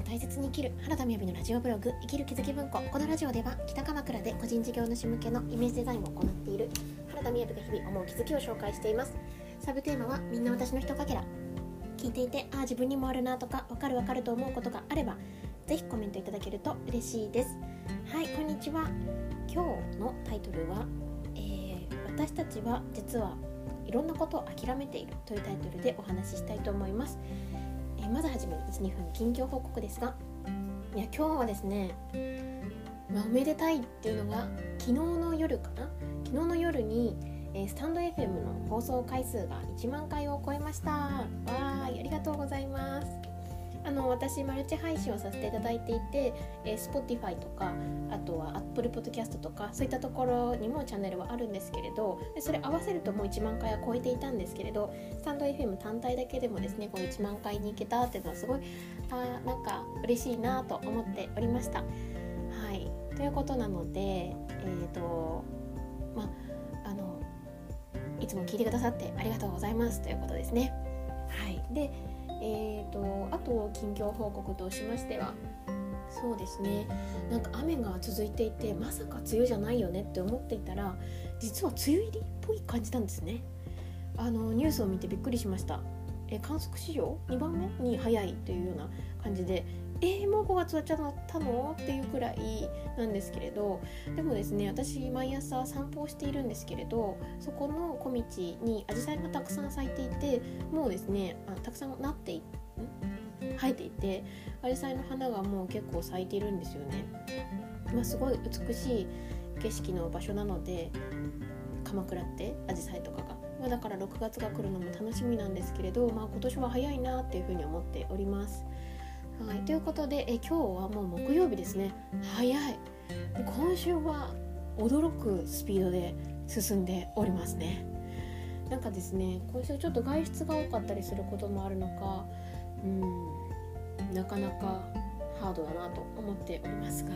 を大切に生きる原田みやびのラジオブログ生きる気づき文庫。このラジオでは北鎌倉で個人事業主向けのイメージデザインを行っている原田みやびが日々思う気づきを紹介しています。サブテーマはみんな私のひとかけら。聞いていてああ自分にもあるなとかわかるわかると思うことがあればぜひコメントいただけると嬉しいです。はいこんにちは。今日のタイトルは、えー、私たちは実はいろんなことを諦めているというタイトルでお話ししたいと思います。まずはじめに12分近況報告ですがいや今日はですね、まあ、おめでたいっていうのが昨日の夜かな？昨日の夜に、えスタンド FM の放送回数が1万回を超えました。わーいありがとうございます。あの私マルチ配信をさせていただいていて、えー、Spotify とかあとは Apple Podcast とかそういったところにもチャンネルはあるんですけれどでそれ合わせるともう1万回は超えていたんですけれどスタンド FM 単体だけでもですねこの1万回に行けたっていうのはすごいあなんか嬉しいなと思っておりました。はいということなのでえっ、ー、とまああのいつも聞いてくださってありがとうございますということですね。はいでえーと、あと近況報告としましては？そうですね。なんか雨が続いていてまさか梅雨じゃないよねって思っていたら実は梅雨入りっぽい感じなんですね。あのニュースを見てびっくりしました。え観測史上？2番目？に早いというような感じでえー、もう5月はちゃったの？っていうくらいなんですけれどでもですね私毎朝散歩をしているんですけれどそこの小道にアジサイがたくさん咲いていてもうですねあたくさんなってい生えていてアジサイの花がもう結構咲いているんですよね。まあ、すごい美しい景色の場所なので鎌倉ってアジサイとかが、まあ、だから6月が来るのも楽しみなんですけれど、まあ、今年は早いなっていうふうに思っております。はい、ということでえ今日はもう木曜日ですね。早い。今週は驚くスピードで進んでおりますね。なんかですね今週ちょっと外出が多かったりすることもあるのかうんなかなかハードだなと思っておりますが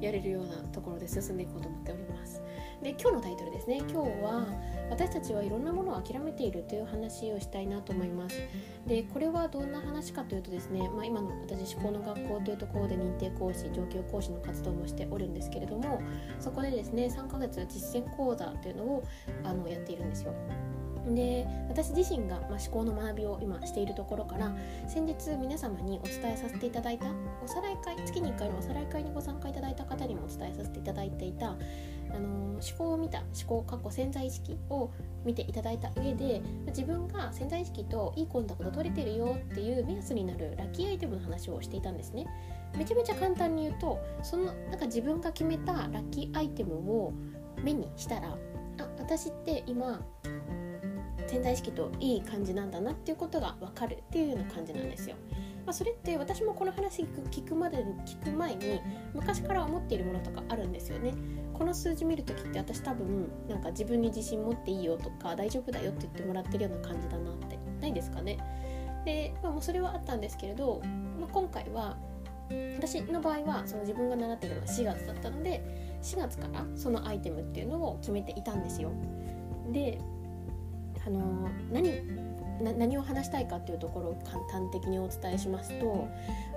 やれるようなところで進んでいこうと思っております。で今日のタイトルですね。今日は私たちはいろんなものを諦めているという話をしたいなと思います。でこれはどんな話かというとですね、まあ、今の私思考の学校というところで認定講師上級講師の活動もしておるんですけれどもそこでですね3ヶ月実践講座というのをあのやっているんですよ。で私自身が、まあ、思考の学びを今しているところから先日皆様にお伝えさせていただいたおさらい会月に1回のおさらい会にご参加いただいた方にもお伝えさせていただいていたあの思考を見た思考過去潜在意識を見ていただいた上で自分が潜在意識といいコンタクト取れてるよっていう目安になるラッキーアイテムの話をしていたんですね。めちゃめちゃ簡単に言うとそのなんか自分が決めたラッキーアイテムを目にしたらあ私って今潜在意識といい感じなんだなっていうことが分かるっていうような感じなんですよ。まあ、それって私もこの話聞くまで聞く前に昔から思っているものとかあるんですよね。この数字見る時って私多分なんか自分に自信持っていいよとか大丈夫だよって言ってもらってるような感じだなってないですかね？で、まあ、もうそれはあったんですけれど、まあ、今回は私の場合はその自分が習っているのは4月だったので4月からそのアイテムっていうのを決めていたんですよ。であの何何を話したいかっていうところを簡単的にお伝えしますと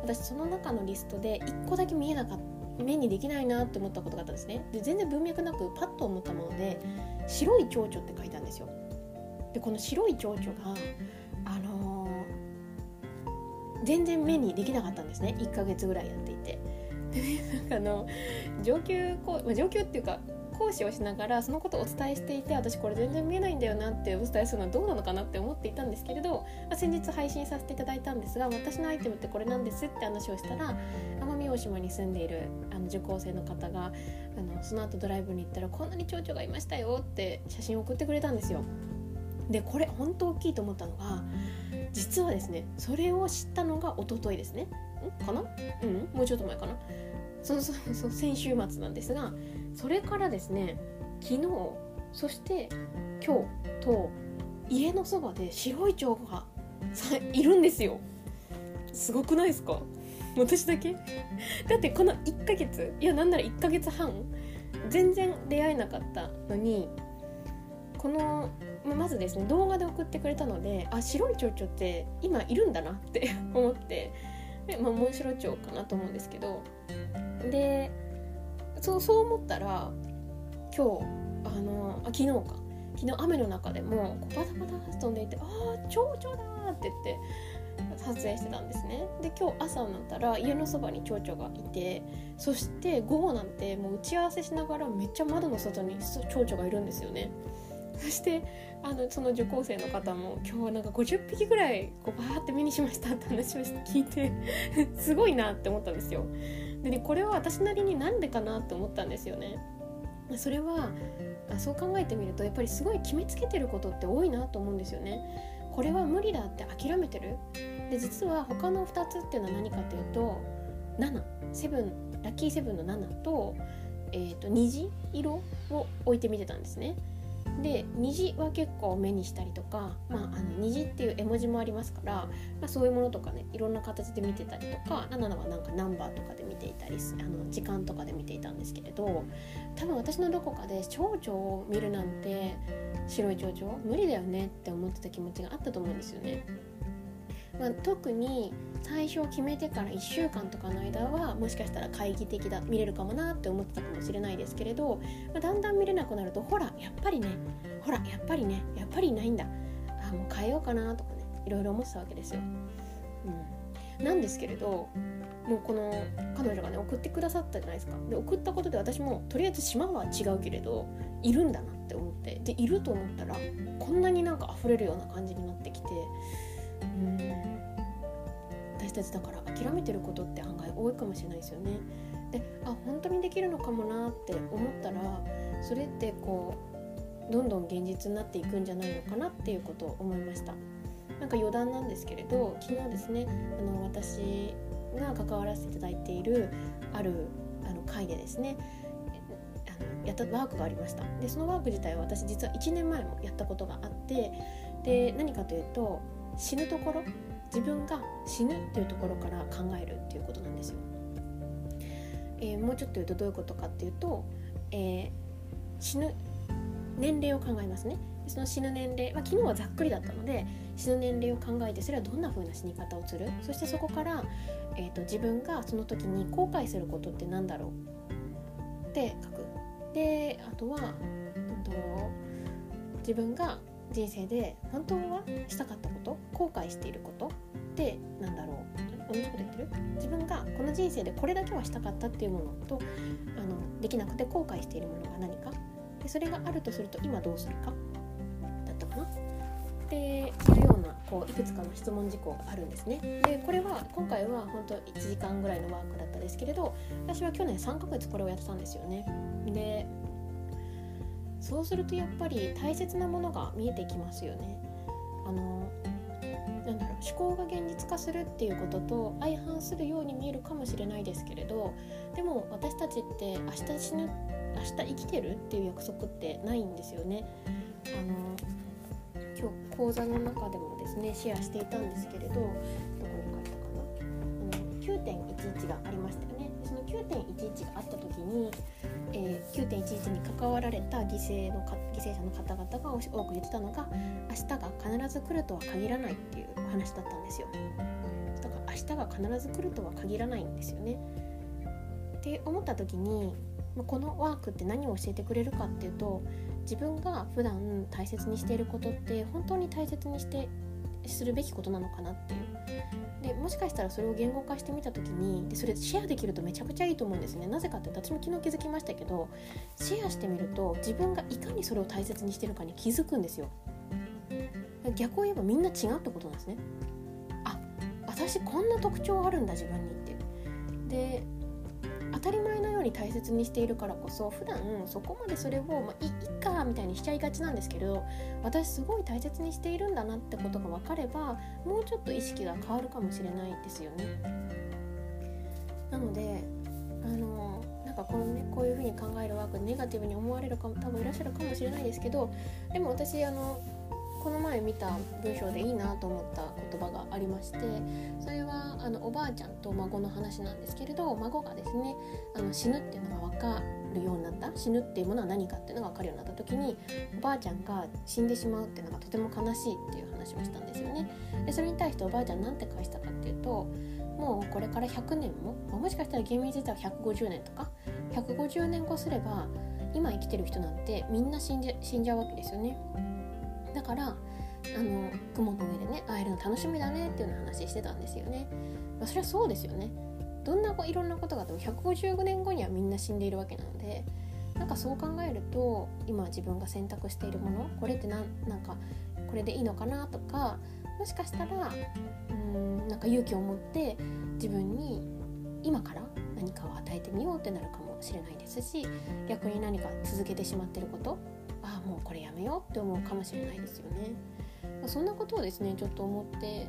私その中のリストで1個だけ見えなかった目にできないなって思ったことがあったんですね。で全然文脈なくパッと思ったもので「白い蝶々」って書いたんですよ。でこの白い蝶々があのー、全然目にできなかったんですね。1ヶ月ぐらいやっていて。でねあの上級こう上級っていうか講師をしながらそのことをお伝えしていて私これ全然見えないんだよなってお伝えするのはどうなのかなって思っていたんですけれど、まあ、先日配信させていただいたんですが私のアイテムってこれなんですって話をしたら奄美大島に住んでいるあの受講生の方があのその後ドライブに行ったらこんなに蝶々がいましたよって写真を送ってくれたんですよ。でこれ本当大きいと思ったのが実はですねそれを知ったのが一昨日ですね。ん？かな？うん？もうちょっと前かな。そうそうそう先週末なんですがそれからですね昨日そして今日と家のそばで白い蝶がいるんですよ。すごくないですか？私だけ？だってこの1ヶ月いやなんなら1ヶ月半全然出会えなかったのにこのまずですね動画で送ってくれたのであ白い蝶々って今いるんだなって思ってまあ、モンシロチョウかなと思うんですけど。でそうそう思ったら今日あのあ昨日か。昨日雨の中でもこうバタバタ飛んでいて「ああ蝶々だ!」って言って撮影してたんですね。で今日朝になったら家のそばに蝶々がいてそして午後なんてもう打ち合わせしながらめっちゃ窓の外に蝶々がいるんですよね。そしてあのその受講生の方も今日はなんか50匹ぐらいこうバーって目にしましたって話を聞いて すごいなって思ったんですよ。で、ね、これは私なりになんでかなって思ったんですよね。それはそう考えてみるとやっぱりすごい決めつけてることって多いなと思うんですよね。これは無理だって諦めてる。で実は他の2つっていうのは何かというと7セブンラッキーセブンの7と,、えーと、虹色を置いてみてたんですね。で虹は結構目にしたりとか、まあ、あの虹っていう絵文字もありますから、まあ、そういうものとかねいろんな形で見てたりとか7はなんかナンバーとかで見ていたりあの時間とかで見ていたんですけれど多分私のどこかで蝶々を見るなんて白い蝶々無理だよねって思ってた気持ちがあったと思うんですよね。まあ、特に最初決めてから1週間とかの間はもしかしたら懐疑的だ見れるかもなって思ってたかもしれないですけれど、まあ、だんだん見れなくなるとほらやっぱりねほらやっぱりねやっぱりいないんだ。あもう変えようかなとかねいろいろ思ってたわけですよ。うん、なんですけれどもうこの彼女がね送ってくださったじゃないですか。で送ったことで私もとりあえず島は違うけれどいるんだなって思って。でいると思ったらこんなになんか溢れるような感じになってきてうん。私たちだから諦めてることって案外多いかもしれないですよね。であ本当にできるのかもなって思ったらそれってこうどんどん現実になっていくんじゃないのかなっていうことを思いました。なんか余談なんですけれど昨日ですねあの私が関わらせていただいているあるあの会でですねあのやったワークがありました。でそのワーク自体は私実は1年前もやったことがあってで何かというと死ぬところ自分が死ぬっていうところから考えるっていうことなんですよ、えー、もうちょっと言うとどういうことかっていうと、えー、死ぬ年齢を考えますね。その死ぬ年齢、まあ、昨日はざっくりだったので死ぬ年齢を考えてそれはどんな風な死に方をする？そしてそこから、えーと、自分がその時に後悔することって何だろう？って書く。であとは、うんと、自分が人生で本当はしたかったこと後悔していることって何だろう？同じこと言ってる？自分がこの人生でこれだけはしたかったっていうものとあのできなくて後悔しているものが何か？でそれがあるとすると今どうするか？だったかな？でそういうようなこういくつかの質問事項があるんですね。でこれは今回は本当1時間ぐらいのワークだったですけれど私は去年3ヶ月これをやってたんですよね。でそうするとやっぱり大切なものが見えてきますよねあのなんだろう思考が現実化するっていうことと相反するように見えるかもしれないですけれどでも私たちって明日死ぬ明日生きてるっていう約束ってないんですよね。あの今日講座の中でもですねシェアしていたんですけれどどこに書いたかなあの9.11がありましたよね。その9.11があった時に、えー、9.11に関わられた犠牲の犠牲者の方々が多く言ってたのが明日が必ず来るとは限らないっていう話だったんですよ。だから明日が必ず来るとは限らないんですよね。って思った時にこのワークって何を教えてくれるかっていうと自分が普段大切にしていることって本当に大切にしてするべきことなのかなっていう。でもしかしたらそれを言語化してみた時にでそれシェアできるとめちゃくちゃいいと思うんですね。なぜかって私も昨日気づきましたけどシェアしてみると自分がいかにそれを大切にしてるかに気づくんですよ。逆を言えばみんな違うってことなんですね。あ私こんな特徴あるんだ自分にって。でに大切にしているからこそ普段そこまでそれを、まあ、いいっかみたいにしちゃいがちなんですけど私すごい大切にしているんだなってことが分かればもうちょっと意識が変わるかもしれないですよね。なのであのなんかこのねこういうふうに考えるワークネガティブに思われるかも多分いらっしゃるかもしれないですけどでも私あのこの前見た文章でいいなと思った言葉がありましてそれはあのおばあちゃんと孫の話なんですけれど孫がですねあの死ぬっていうのが分かるようになった死ぬっていうものは何かっていうのが分かるようになった時におばあちゃんが死んでしまうっていうのがとても悲しいっていう話をしたんですよね。でそれに対しておばあちゃん何て返したかっていうともうこれから100年も、まあ、もしかしたら厳密に言ったら150年とか150年後すれば今生きてる人なんてみんな死んじゃ死んじゃうわけですよねだからあの雲の上でね会えるの楽しみだねっていうような話してたんですよね、まあ、それはそうですよね。どんなこいろんなことがあっても150年後にはみんな死んでいるわけなのでなんかそう考えると今自分が選択しているものこれってなんなんかこれでいいのかなとかもしかしたらうんなんか勇気を持って自分に今から何かを与えてみようってなるかもしれないですし逆に何か続けてしまってることああもうこれやめようって思うかもしれないですよね。そんなことをですねちょっと思って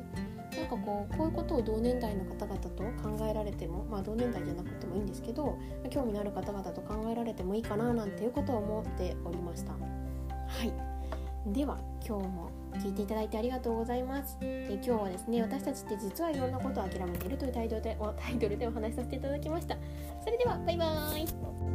なんかこうこういうことを同年代の方々と考えられてもまあ同年代じゃなくてもいいんですけど興味のある方々と考えられてもいいかななんていうことを思っておりました。はい。では今日も聞いていただいてありがとうございます。で今日はですね私たちって実はいろんなことを諦めているというタイトルでタイトルでお話しさせていただきました。それではバイバーイ。